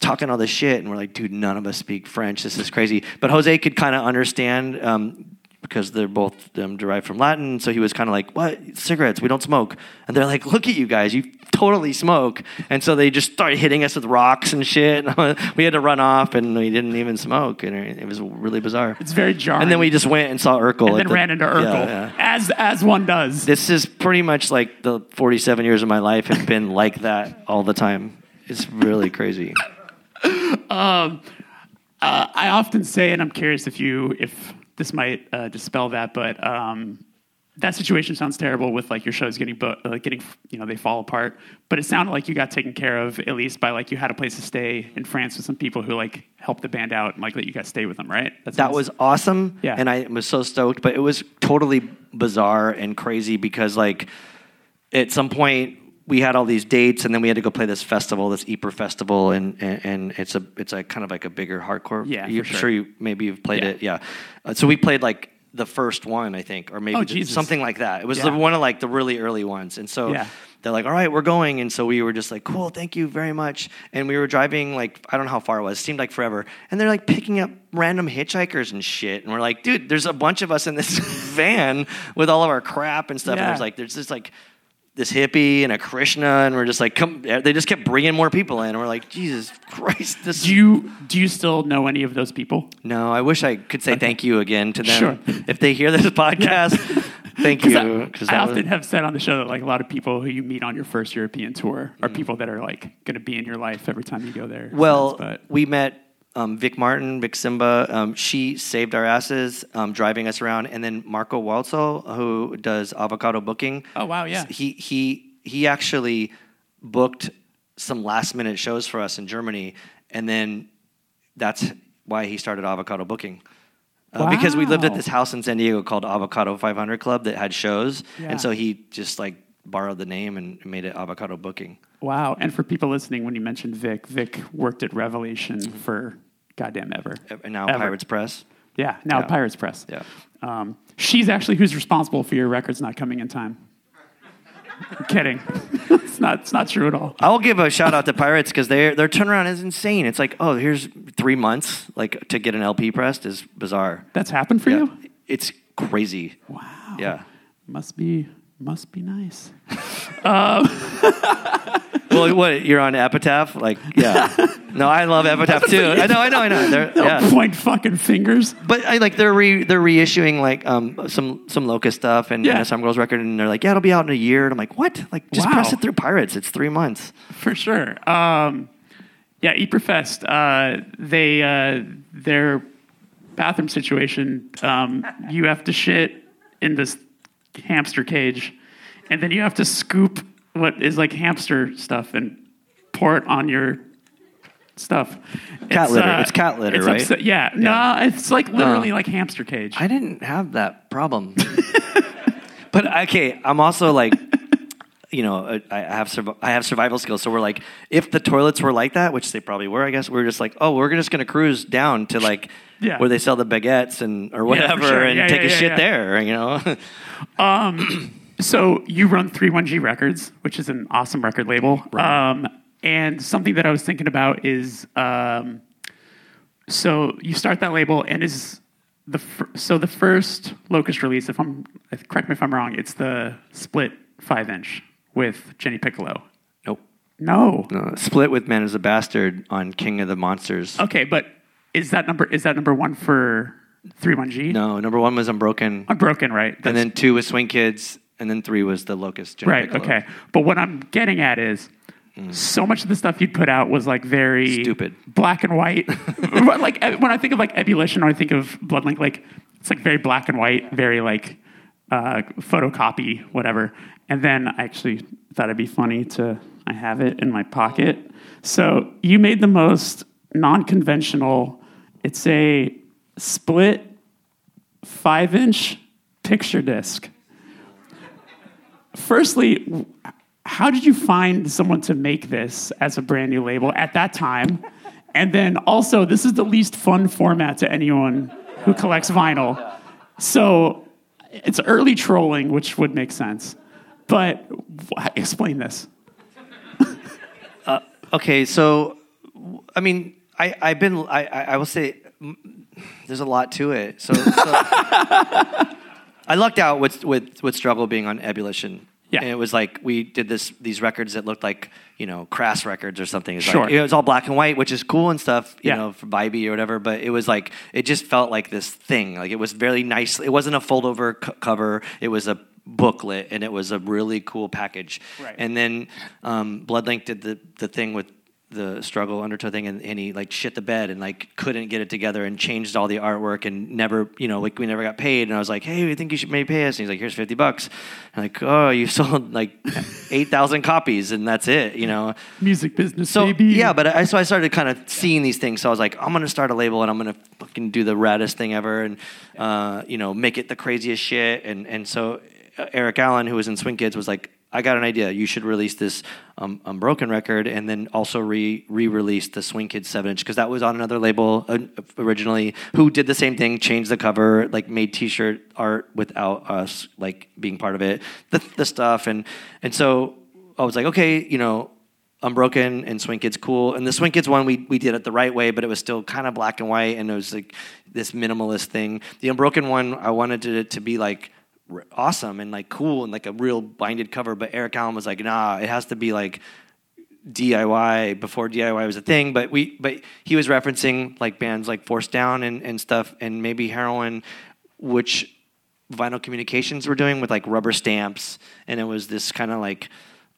talking all this shit, and we're like, dude, none of us speak French. This is crazy. But Jose could kind of understand um, because they're both um, derived from Latin, so he was kind of like, what cigarettes? We don't smoke. And they're like, look at you guys, you totally smoke. And so they just started hitting us with rocks and shit. we had to run off, and we didn't even smoke, and it was really bizarre. It's very jarring. And then we just went and saw Urkel. and then the- ran into Urkel, Yeah, yeah as as one does. this is pretty much like the 47 years of my life have been like that all the time. It's really crazy. Uh, I often say, and I'm curious if you if this might uh, dispel that, but um, that situation sounds terrible with like your shows getting bo- uh, getting you know they fall apart. But it sounded like you got taken care of at least by like you had a place to stay in France with some people who like helped the band out and like let you guys stay with them, right? That sounds- was awesome. Yeah. And I was so stoked, but it was totally bizarre and crazy because like at some point we had all these dates and then we had to go play this festival, this Ypres festival, and, and, and it's a it's a kind of like a bigger hardcore. Yeah, you, for sure. sure. you maybe you've played Yeah. it. Yeah. Uh, so we played like the first one, I think, or maybe Oh, the- something like that. It was Yeah. the, one of like the really early ones, and so Yeah. they're like, "All right, we're going," and so we were just like, "Cool, thank you very much." And we were driving like I don't know how far it was, it seemed like forever, and they're like picking up random hitchhikers and shit, and we're like, "Dude, there's a bunch of us in this van with all of our crap and stuff," and Yeah. there's like there's this like this hippie and a Krishna, and we're just like, "Come!" They just kept bringing more people in, and we're like, "Jesus Christ, this." Do you do you still know any of those people? no, I wish I could say thank you again to them Sure. if they hear this podcast. Thank you. I, 'cause I that was- often have said on the show that like a lot of people who you meet on your first European tour Mm. are people that are like going to be in your life every time you go there. Well, but we met um, Vic Martin, Vic Simba. Um, she saved our asses, um, driving us around, and then Marco Walzel, who does avocado booking. Oh, wow, yeah. He he he actually booked some last minute shows for us in Germany, and then that's why he started avocado booking. Uh, Because we lived at this house in San Diego called Avocado 500 Club that had shows, Yeah. and so he just like borrowed the name and made it avocado booking. wow. And for people listening, when you mentioned Vic, Vic worked at Revelation for goddamn ever. And now Ever. Pirates Press. Yeah, now Yeah. Pirates Press. Yeah. Um, she's actually who's responsible for your records not coming in time. I'm kidding. it's not. It's not true at all. I'll give a shout out to Pirates because their their turnaround is insane. It's like, oh, here's three months like to get an LP pressed is bizarre. That's happened for Yeah. you. It's crazy. Wow. Yeah. Must be must be nice. Well, what you're on Epitaph? Like, yeah. No, I love Epitaph too. I know, I know, I know. They're, yeah. Point fucking fingers. But I like they're re, they're reissuing like um some some Locust stuff and, Yeah. and Some Girls record, and they're like, yeah, it'll be out in a year. And I'm like, what? Like, just Wow. press it through Pirates. It's three months. For sure. Um, yeah, Ieperfest. Uh, they uh, their bathroom situation. Um, you have to shit in this hamster cage, and then you have to scoop what is like hamster stuff and pour it on your stuff. Cat litter. Uh, it's cat litter, it's right? upset- yeah. No, it's like literally Oh. like hamster cage. I didn't have that problem. but okay, I'm also like, you know, uh, I have I have survival skills. So we're like, if the toilets were like that, which they probably were, I guess we're just like, oh, we're just gonna cruise down to like Yeah. where they sell the baguettes and or whatever, sure. and Yeah, take yeah, a yeah, shit yeah. there. You know, um, So you run Three One G Records, which is an awesome record label. Um, and something that I was thinking about is um, so you start that label, and is the fir- so the first Locust release, if I'm correct me if I'm wrong, it's the split five inch with Jenny Piccolo. nope. No. No, split with Man is a Bastard on King of the Monsters. Okay, but is that number is that number one for Three One G? No, number one was Unbroken, Unbroken, right? and then two was Swing Kids, and then three was the Locust. Right. Okay. But what I'm getting at is so much of the stuff you'd put out was like very Mm. Stupid. black and white. Like when I think of like ebullition or I think of Bloodlink, like it's like very black and white, very like uh, photocopy, whatever. And then I actually thought it'd be funny to I have it in my pocket. So you made the most non-conventional. It's a split five-inch picture disc firstly, how did you find someone to make this as a brand new label at that time? And then also, this is the least fun format to anyone who collects vinyl. So it's early trolling, which would make sense. But explain this. Uh, okay, so I mean, I I've been I I, will say there's a lot to it. So, so I lucked out with with with struggle being on ebullition. Yeah. and it was like we did this these records that looked like you know crass records or something. It's Sure. like, it was all black and white, which is cool and stuff, you Yeah. know, for Vibey or whatever. But it was like it just felt like this thing. Like it was very nice. It wasn't a fold over c- cover. It was a booklet, and it was a really cool package. Right. And then um, Bloodlink did the the thing with the struggle undertow thing and, and he like shit the bed and like couldn't get it together and changed all the artwork and never you know like we never got paid. And I was like hey I think you should maybe pay us? And he's like here's 50 bucks. And like oh you sold like 8,000 copies and that's it you know? Music business, so baby. yeah but I so I started kind of seeing these things. So I was like I'm gonna start a label and I'm gonna fucking do the raddest thing ever and uh, you know make it the craziest shit. And and so uh, Eric Allen who was in Swing Kids was like I got an idea. You should release this um, Unbroken record and then also re re release the Swing Kids seven inch because that was on another label uh, originally. Who did the same thing, changed the cover, like made T shirt art without us like being part of it, the the stuff and and so I was like, okay, you know, Unbroken and Swing Kids cool. And the Swing Kids one we we did it the right way, but it was still kind of black and white and it was like this minimalist thing. The Unbroken one I wanted it to be like awesome and like cool and like a real binded cover, but Eric Allen was like, nah, it has to be like DIY before DIY was a thing, but we but he was referencing like bands like Force Down and, and stuff and maybe Heroin, which vinyl communications were doing with like rubber stamps. And it was this kind of like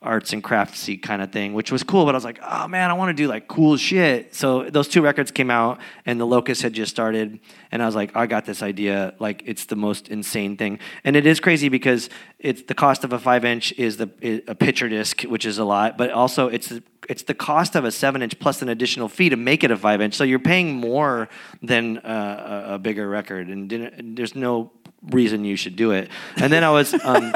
arts and craftsy kind of thing, which was cool. But I was like, oh man, I want to do like cool shit. So those two records came out, and the Locust had just started, and I was like, I got this idea. Like it's the most insane thing, and it is crazy because it's the cost of a five inch is the i- a picture disc, which is a lot, but also it's it's the cost of a seven inch plus an additional fee to make it a five inch. So you're paying more than uh, a, bigger record, and there's no reason you should do it. And then I was. Um,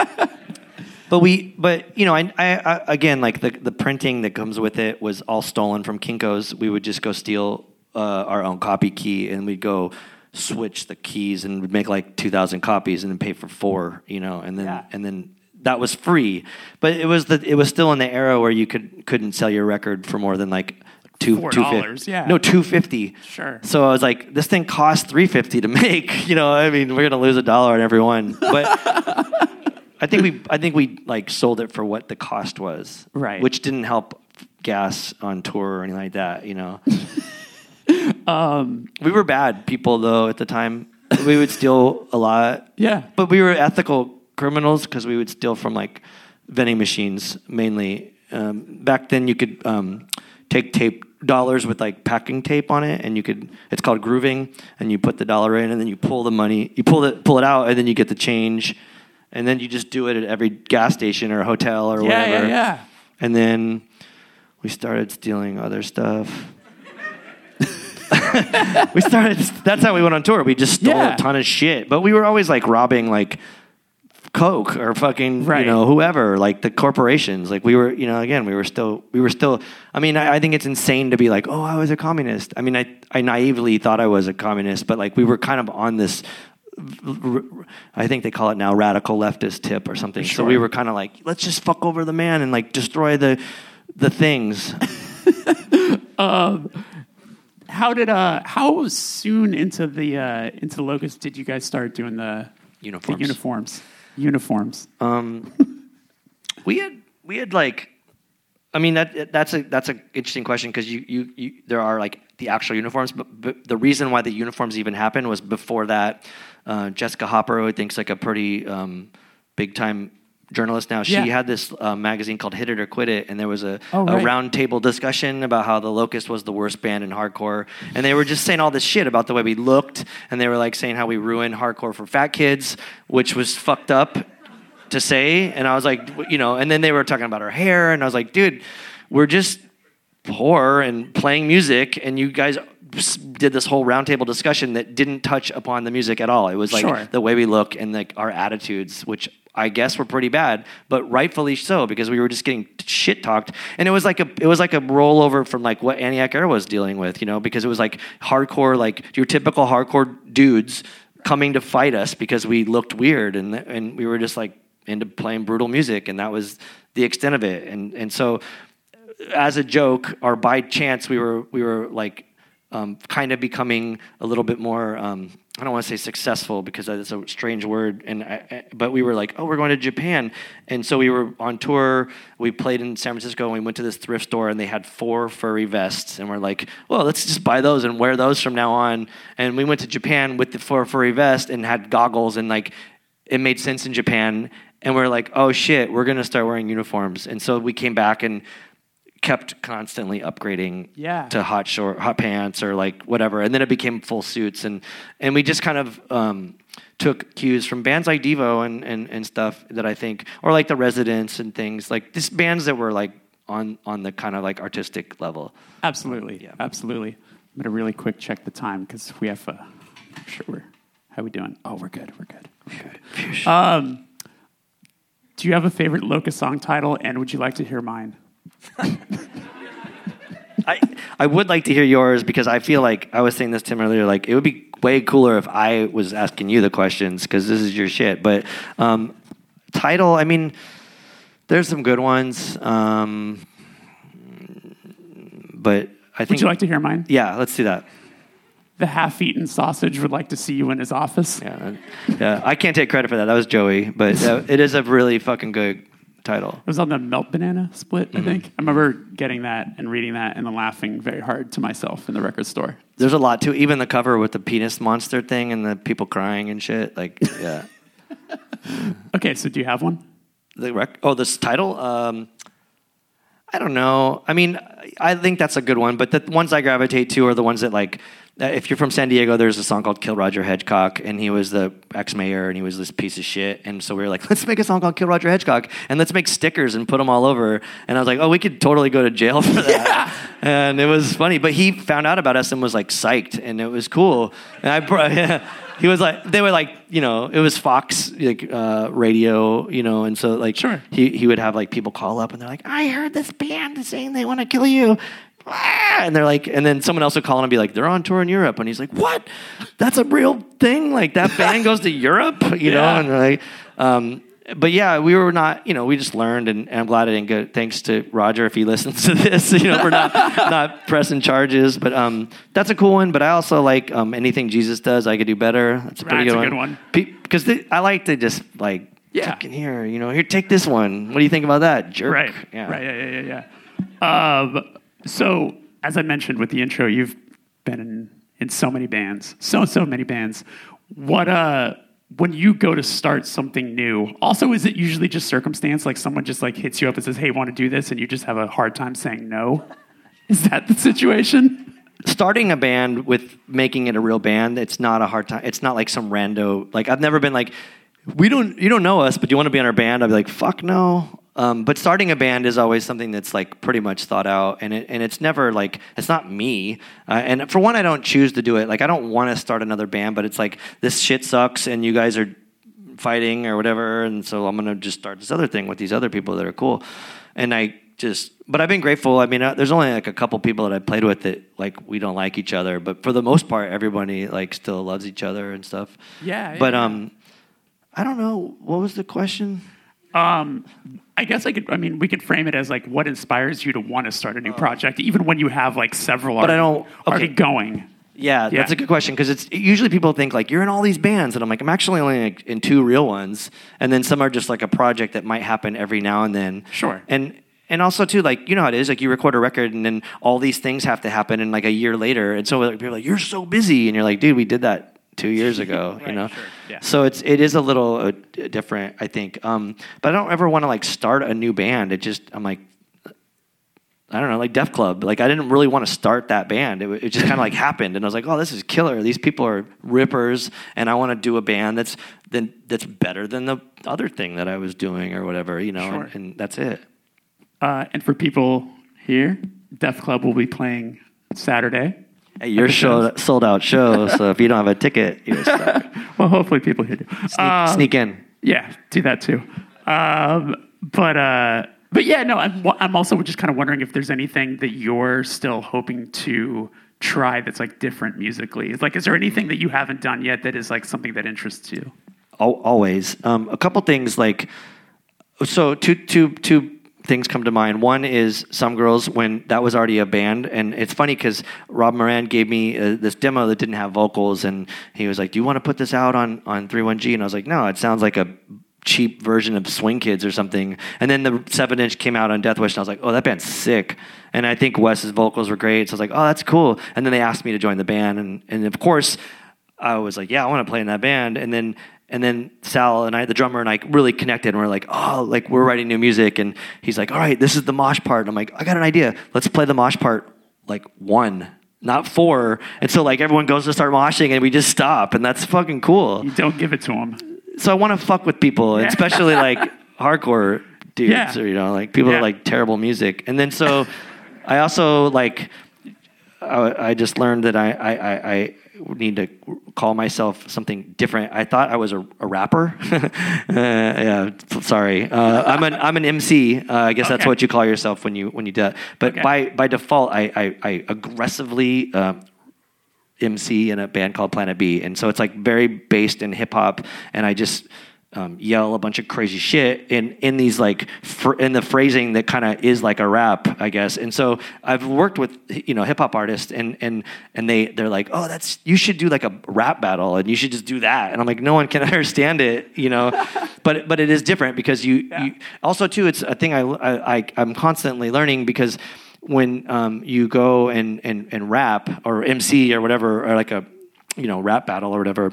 but we, but you know, I, I, I again, like the the printing that comes with it was all stolen from Kinkos. We would just go steal uh, our own copy key, and we'd go switch the keys, and we'd make like two thousand copies, and then pay for four, you know, and then Yeah. and then that was free. But it was the it was still in the era where you could couldn't sell your record for more than like two Four two dollars, yeah. No, two fifty. Sure. So I was like, this thing costs three fifty to make. You know, I mean, we're gonna lose a dollar on every one. But I think we I think we like sold it for what the cost was. Right. Which didn't help gas on tour or anything like that. You know. Um, we were bad people though at the time. We would steal a lot. Yeah. But we were ethical criminals because we would steal from like vending machines mainly. Um, back then, you could um, take tape dollars with like packing tape on it, and you could. It's called grooving, and you put the dollar in, and then you pull the money. You pull it, pull it out, and then you get the change, and then you just do it at every gas station or hotel or yeah, whatever. yeah, yeah. And then we started stealing other stuff. we started. That's how we went on tour. We just stole Yeah. a ton of shit, but we were always like robbing like Coke or fucking Right. you know whoever, like the corporations. Like we were, you know, again, we were still, we were still. I mean, I, I think it's insane to be like, oh, I was a communist. I mean, I I naively thought I was a communist, but like we were kind of on this. I think they call it now radical leftist tip or something. So we were kind of like, let's just fuck over the man and like destroy the the things. How did uh how soon into the uh into the locust did you guys start doing the Uniforms. The uniforms. Uniforms. Um, we had we had like, I mean that that's a that's an interesting question because you, you you there are like the actual uniforms, but, but the reason why the uniforms even happened was before that. Uh, Jessica Hopper, who I think's like a pretty um, big time journalist now, she Yeah. had this uh, magazine called Hit It or Quit It, and there was a, Oh, a right. round table discussion about how the Locust was the worst band in hardcore, and they were just saying all this shit about the way we looked, and they were like saying how we ruined hardcore for fat kids, which was fucked up to say. And I was like, you know, and then they were talking about her hair, and I was like, dude, we're just poor and playing music, and you guys did this whole roundtable discussion that didn't touch upon the music at all. It was like Sure. the way we look and like our attitudes, which I guess were pretty bad, but rightfully so because we were just getting shit talked, and it was like a it was like a rollover from like what Antioch Arrow was dealing with, you know, because it was like hardcore, like your typical hardcore dudes coming to fight us because we looked weird and and we were just like into playing brutal music, and that was the extent of it, and and so as a joke or by chance we were we were like um, kind of becoming a little bit more um, I don't want to say successful because that's a strange word and I, I- but we were like oh we're going to Japan. And so we were on tour we played in San Francisco and we went to this thrift store and they had four furry vests and we're like well let's just buy those and wear those from now on. And we went to Japan with the four furry vest and had goggles and like it made sense in Japan. And we're like oh shit we're going to start wearing uniforms. And so we came back and kept constantly upgrading Yeah. to hot short hot pants or like whatever and then it became full suits and and we just kind of um, took cues from bands like devo and, and and stuff that i think or like the residents and things like just bands that were like on on the kind of like artistic level Absolutely. Yeah. Absolutely. I'm gonna really quick check the time because we have uh, I'm sure we're how we doing? Oh, we're good. We're good. We're good. Um, do you have a favorite Locust song title, and would you like to hear mine? I, I would like to hear yours because I feel like I was saying this to him earlier. Like it would be way cooler if I was asking you the questions because this is your shit. But um, title, I mean, there's some good ones. Um, but I think Would you like to hear mine? yeah, let's do that. The half-eaten sausage would like to see you in his office. Yeah, yeah. I can't take credit for that. That was Joey, but uh, it is a really fucking good title. It was on the Melt Banana split, Mm-hmm. I think. I remember getting that and reading that and then laughing very hard to myself in the record store. There's a lot to even the cover with the penis monster thing and the people crying and shit. Like, yeah. Okay, so do you have one? The rec- oh, this title? Um, I don't know. I mean, I think that's a good one, but the ones I gravitate to are the ones that like. uh, If you're from San Diego, there's a song called "Kill Roger Hedgecock," and he was the ex-mayor, and he was this piece of shit. And so we were like, let's make a song called "Kill Roger Hedgecock," and let's make stickers and put them all over. And I was like, oh, we could totally go to jail for that. And it was funny, but he found out about us and was like psyched, and it was cool. And I, brought, he was like, they were like, you know, it was Fox like uh, radio, you know, and so like Sure. he he would have like people call up and they're like, I heard this band is saying they want to kill you. Ah! And they're like, and then someone else would call and be like, they're on tour in Europe, and he's like, what? That's a real thing? Like that band goes to Europe, you know? And they're like, um, but yeah, we were not, you know, we just learned, and, and I'm glad I didn't go. Thanks to Roger if he listens to this, you know, we're not not pressing charges, but um, that's a cool one. But I also like um, anything Jesus does, I could do better. That's a pretty That's good, a good one. one. Because I like to just like, Yeah. here, you know, here, take this one. What do you think about that, jerk? Right. Yeah. Right. Yeah. Yeah. Yeah. yeah. Um, so, as I mentioned with the intro, you've been in, in so many bands, so so many bands. What uh, when you go to start something new, also is it usually just circumstance? Like someone just like hits you up and says, "Hey, want to do this?" and you just have a hard time saying no. Is that the situation? starting a band with making it a real band it's not a hard time it's not like some rando like i've never been like we don't you don't know us but do you want to be on our band i'd be like fuck no um, but starting a band is always something that's like pretty much thought out and it, and it's never like it's not me. Uh, and for one i don't choose to do it. Like i don't want to start another band but it's like this shit sucks and you guys are fighting or whatever and so i'm gonna just start this other thing with these other people that are cool. And i just but i've been grateful. I mean uh, there's only like a couple people that i played with that like we don't like each other but for the most part everybody like still loves each other and stuff. Yeah, but yeah. um i don't know. What was the question? Um, I guess I could. I mean, we could frame it as like what inspires you to want to start a new oh. project, even when you have like several. But I don't- already okay. going. Yeah, Yeah. that's a good question because it's usually people think like you're in all these bands, and I'm like I'm actually only like, in two real ones, and then some are just like a project that might happen every now and then. Sure. And and also too like you know how it is like you record a record and then all these things have to happen and like a year later, and so people are like you're so busy, and you're like dude we did that two years ago, you know. sure, yeah. So it's it is a little uh, different, I think. Um, but I don't ever want to like start a new band. It just I'm like I don't know, like Deaf Club. Like I didn't really want to start that band. It, it just kind of like happened, and I was like, "Oh, this is killer. These people are rippers, and I want to do a band that's then that's better than the other thing that I was doing or whatever, you know." Sure. And, and that's it. Uh, and for people here, Deaf Club will be playing Saturday. Hey, your show sold out show, so if you don't have a ticket, you're stuck. Well, hopefully people here do. Sneak, Um, sneak in. Yeah, do that too. Um, but uh, but yeah, no, I'm I'm also just kind of wondering if there's anything that you're still hoping to try that's like different musically. It's like, is there anything that you haven't done yet that is like something that interests you? Always. Um, a couple things like so two two two things come to mind. One is some girls when that was already a band, and it's funny because Rob Moran gave me uh, this demo that didn't have vocals, and he was like, "Do you want to put this out on on three one G?" And I was like, "No, it sounds like a." cheap version of Swing Kids or something. And then the seven inch came out on Death Wish, and I was like, oh, that band's sick. And I think Wes's vocals were great. So I was like, oh, that's cool. And then they asked me to join the band. And, and of course, I was like, yeah, I want to play in that band. And then and then Sal and I, the drummer, and I really connected. And we're like, oh, like we're writing new music. And he's like, all right, this is the mosh part. And I'm like, I got an idea. Let's play the mosh part like one, not four. And so like everyone goes to start moshing, and we just stop, and that's fucking cool. You don't give it to them. So I want to fuck with people, Yeah. especially like hardcore dudes, Yeah. or you know, like people Yeah. that like terrible music. And then so I also like I, I just learned that I, I, I, I need to call myself something different. I thought I was a, a rapper. uh, yeah, sorry. Uh, I'm an I'm an MC. Uh, I guess that's what you call yourself when you when you do that. But Okay. by by default, I I, I aggressively. MC in a band called Planet B, and so it's like very based in hip hop, and I just um, yell a bunch of crazy shit in in these like fr- in the phrasing that kind of is like a rap, I guess. And so I've worked with you know hip hop artists, and and and they they're like, oh, that's you should do like a rap battle, and you should just do that. And I'm like, no one can understand it, you know, but but it is different because you, you also too. It's a thing I I I- I'm constantly learning because when um, you go and, and, and rap or MC or whatever, or like a you know rap battle or whatever,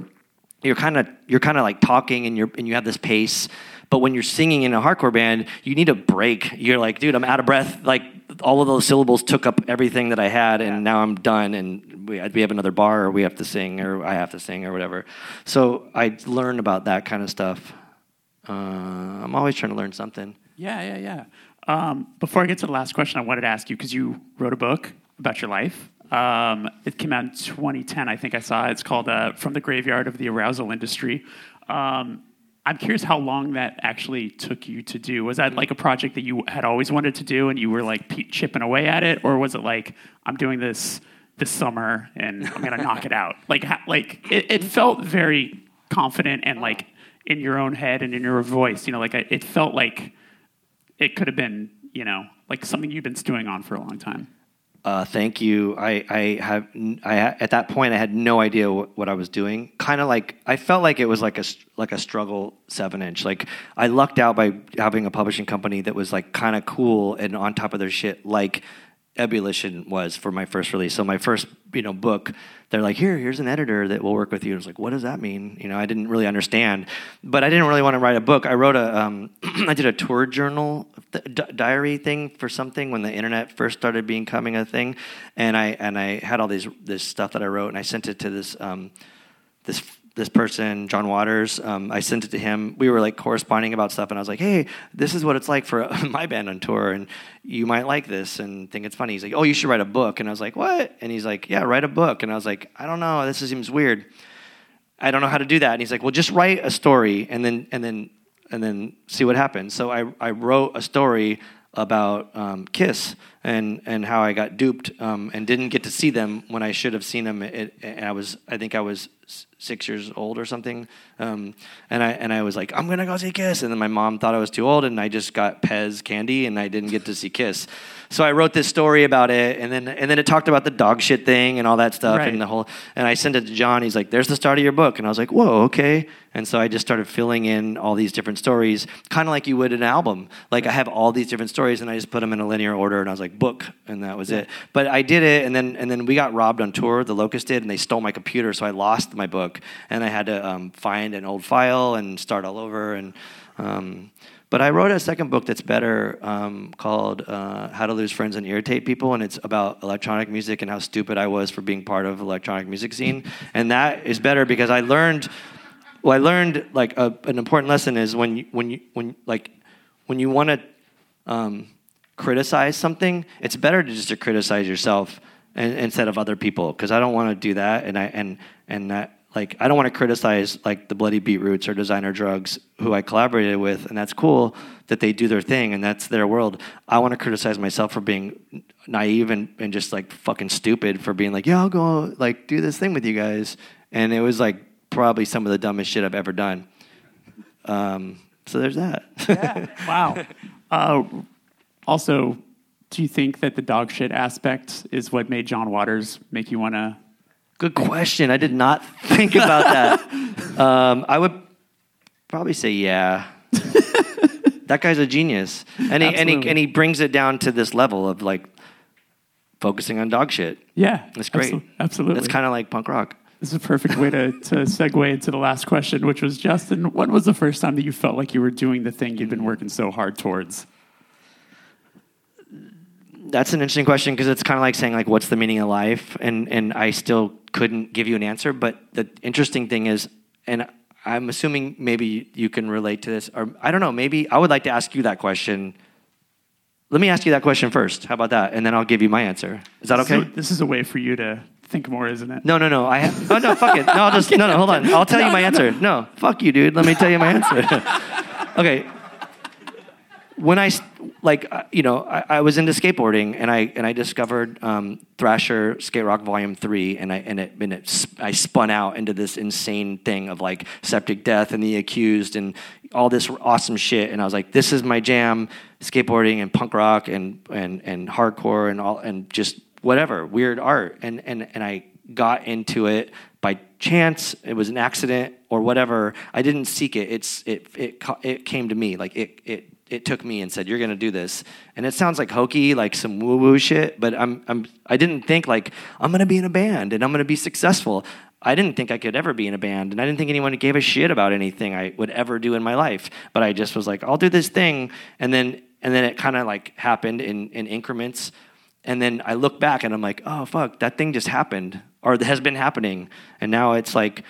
you're kind of you're kind of like talking and you're and you have this pace. But when you're singing in a hardcore band, you need a break. You're like, dude, I'm out of breath. Like all of those syllables took up everything that I had, and now I'm done. And we, we have another bar, or we have to sing, or I have to sing, or whatever. So I learn about that kind of stuff. Uh, I'm always trying to learn something. Yeah, yeah, yeah. Um, before I get to the last question, I wanted to ask you because you wrote a book about your life. Um, it came out in 2010, I think I saw. It's called uh, "From the Graveyard of the Arousal Industry." Um, I'm curious how long that actually took you to do. Was that like a project that you had always wanted to do, and you were like chipping away at it, or was it like I'm doing this this summer and I'm gonna knock it out? Like, ha- like it, it felt very confident and like in your own head and in your voice. You know, like I, it felt like it could have been, you know, like something you've been stewing on for a long time. Uh, thank you. I, I have I at that point I had no idea what, what I was doing. Kind of like I felt like it was like a like a struggle seven inch. Like I lucked out by having a publishing company that was like kind of cool and on top of their shit. Like Ebullition was for my first release. So my first, you know, book, they're like, here, here's an editor that will work with you. I was like, what does that mean? You know, I didn't really understand, but I didn't really want to write a book. I wrote a, um, I did a tour journal diary thing for something when the internet first started becoming a thing, and I and I had all these this stuff that I wrote, and I sent it to this um, this this person, John Waters, um, I sent it to him. We were like corresponding about stuff, and I was like, "Hey, this is what it's like for my band on tour, and you might like this and think it's funny." He's like, "Oh, you should write a book," and I was like, "What?" And he's like, "Yeah, write a book," and I was like, "I don't know, this seems weird. I don't know how to do that." And he's like, "Well, just write a story, and then and then and then see what happens." So I I wrote a story about um, Kiss and and how I got duped um, and didn't get to see them when I should have seen them. It, I was I think I was six years old or something, um, and I and I was like I'm gonna go see Kiss, and then my mom thought I was too old, and I just got Pez candy, and I didn't get to see Kiss. So I wrote this story about it, and then and then it talked about the dog shit thing and all that stuff, right. and the whole. And I sent it to John. He's like, "There's the start of your book," and I was like, "Whoa, okay." And so I just started filling in all these different stories, kind of like you would an album. Like I have all these different stories, and I just put them in a linear order, and I was like, "Book," and that was it. But I did it, and then and then we got robbed on tour. The Locust did, and they stole my computer, so I lost my book, and I had to um, find an old file and start all over, and. Um, but I wrote a second book that's better um, called uh, How to Lose Friends and Irritate People, and it's about electronic music and how stupid I was for being part of electronic music scene. And that is better because I learned, well, I learned like a, an important lesson is when you, when you, when like when you want to um, criticize something, it's better to just to criticize yourself and, instead of other people because I don't want to do that, and I and and that like I don't want to criticize like the Bloody Beetroots or Designer Drugs who I collaborated with, and that's cool that they do their thing and that's their world. I want to criticize myself for being naive and, and just like fucking stupid for being like, yeah, I'll go like do this thing with you guys, and it was like probably some of the dumbest shit I've ever done. Um, so there's that. yeah. Wow. Uh, also, do you think that the dog shit aspect is what made John Waters make you want to Good question. I did not think about that. um, I would probably say yeah. that guy's a genius, and he, and he and he brings it down to this level of like focusing on dog shit. Yeah, that's great. Absolutely, It's kind of like punk rock. This is a perfect way to, to segue into the last question, which was Justin, when was the first time that you felt like you were doing the thing you'd been working so hard towards? That's an interesting question because it's kind of like saying like, what's the meaning of life? And and I still couldn't give you an answer. But the interesting thing is, and I'm assuming maybe you can relate to this, or I don't know. Maybe I would like to ask you that question. Let me ask you that question first. How about that? And then I'll give you my answer. Is that okay? So this is a way for you to think more, isn't it? No, no, no. I have, oh no, fuck it. No, I'll just no, no. Hold on. I'll tell you my answer. No, fuck you, dude. Let me tell you my answer. okay. When I like uh, you know I, I, was into skateboarding and I and I discovered um, Thrasher Skate Rock Volume Three and I and it, and it I spun out into this insane thing of like Septic Death and The Accused and all this awesome shit and I was like this is my jam skateboarding and punk rock and and and hardcore and all and just whatever weird art. And and and I got into it by chance it was an accident or whatever I didn't seek it it's it it it came to me like it it it took me and said, "You're going to do this." And it sounds like hokey, like some woo-woo shit, but I'm, I'm I didn't think like I'm going to be in a band and I'm going to be successful. I didn't think I could ever be in a band, and I didn't think anyone gave a shit about anything I would ever do in my life. But I just was like, "I'll do this thing," and then and then it kind of like happened in in increments. And then I look back and I'm like, "Oh fuck, that thing just happened or has been happening," and now it's like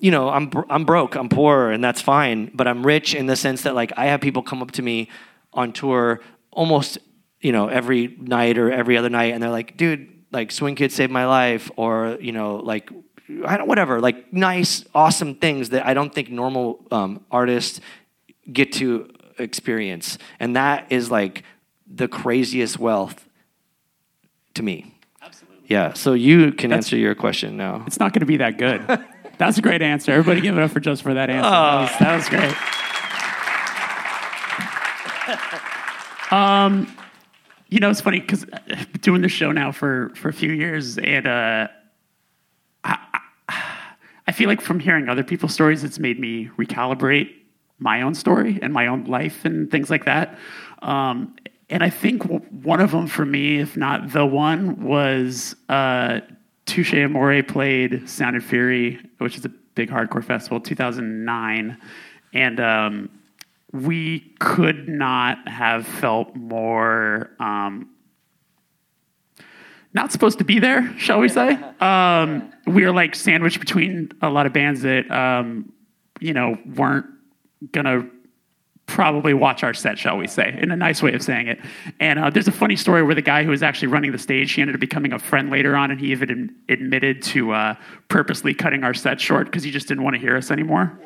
you know, I'm I'm broke, I'm poor, and that's fine. But I'm rich in the sense that like I have people come up to me on tour almost, you know, every night or every other night, and they're like, dude, like Swing Kids saved my life, or you know, like I don't whatever, like nice, awesome things that I don't think normal um, artists get to experience, and that is like the craziest wealth to me. Absolutely. Yeah. So you can that's, answer your question now. It's not going to be that good. That's a great answer. Everybody give it up for just for that answer. That, was, that was great. Um, you know, it's funny because doing the show now for for a few years, and uh, I, I, I feel like from hearing other people's stories, it's made me recalibrate my own story and my own life and things like that. Um, and I think w- one of them for me, if not the one, was uh, Touche Amore played Sound and Fury, which is a big hardcore festival, 2009. And um, we could not have felt more um, not supposed to be there, shall we say? Um, we were like sandwiched between a lot of bands that um, you know weren't gonna probably watch our set, shall we say, in a nice way of saying it. And uh, there's a funny story where the guy who was actually running the stage, he ended up becoming a friend later on, and he even ad- admitted to uh, purposely cutting our set short because he just didn't want to hear us anymore.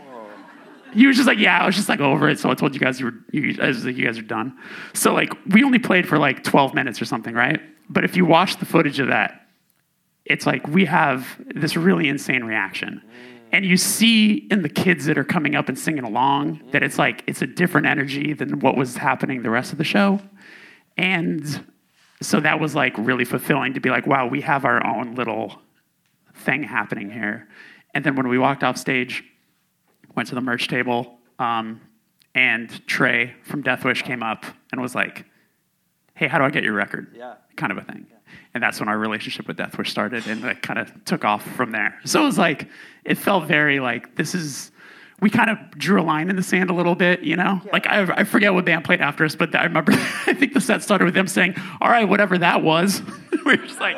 He was just like, yeah, I was just like over it. So I told you guys you were, you, I was like, you guys are done. So like, we only played for like 12 minutes or something, right? But if you watch the footage of that, it's like we have this really insane reaction. And you see in the kids that are coming up and singing along that it's like it's a different energy than what was happening the rest of the show. And so that was like really fulfilling to be like, wow, we have our own little thing happening here. And then when we walked off stage, went to the merch table, um, and Trey from Death Wish came up and was like, hey, how do I get your record? Yeah. Kind of a thing. And that's when our relationship with Death Wish started, and it kind of took off from there. So it was like, it felt very like, this is, we kind of drew a line in the sand a little bit, you know? Like, I, I forget what band played after us, but I remember, I think the set started with them saying, all right, whatever that was. we were just like,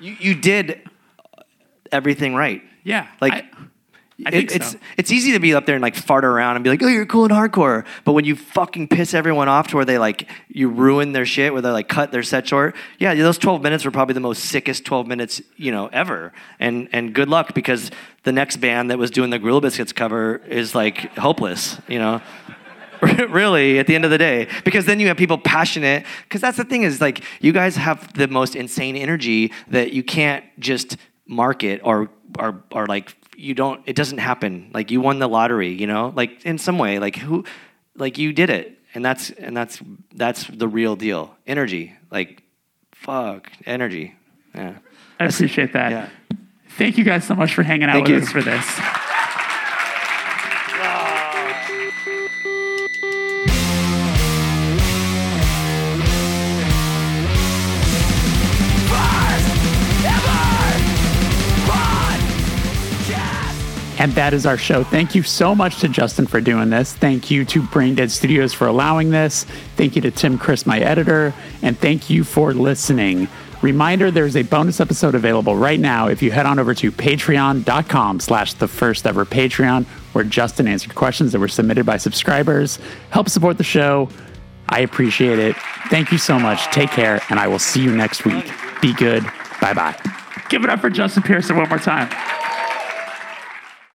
You, you did everything right. yeah. Like, I, I think it, it's so. it's easy to be up there and like fart around and be like, oh, you're cool and hardcore. But when you fucking piss everyone off to where they like you ruin their shit, where they like cut their set short, yeah, those 12 minutes were probably the most sickest 12 minutes you know ever. And and good luck because the next band that was doing the Gorilla Biscuits cover is like hopeless, you know. really at the end of the day because then you have people passionate because that's the thing is like you guys have the most insane energy that you can't just market or or or like you don't it doesn't happen. Like you won the lottery you know? Like in some way like who like you did it. And that's and that's that's the real deal. Energy. Like fuck. Energy. Yeah. I appreciate that. yeah. Thank you guys so much for hanging out Thank with you. us for this. And that is our show. Thank you so much to Justin for doing this. Thank you to Brain Dead Studios for allowing this. Thank you to Tim Chris, my editor. And thank you for listening. Reminder, there's a bonus episode available right now if you head on over to patreon.com slash the first ever Patreon, where Justin answered questions that were submitted by subscribers. Help support the show. I appreciate it. Thank you so much. Take care, and I will see you next week. Be good. Bye bye. Give it up for Justin Pearson one more time.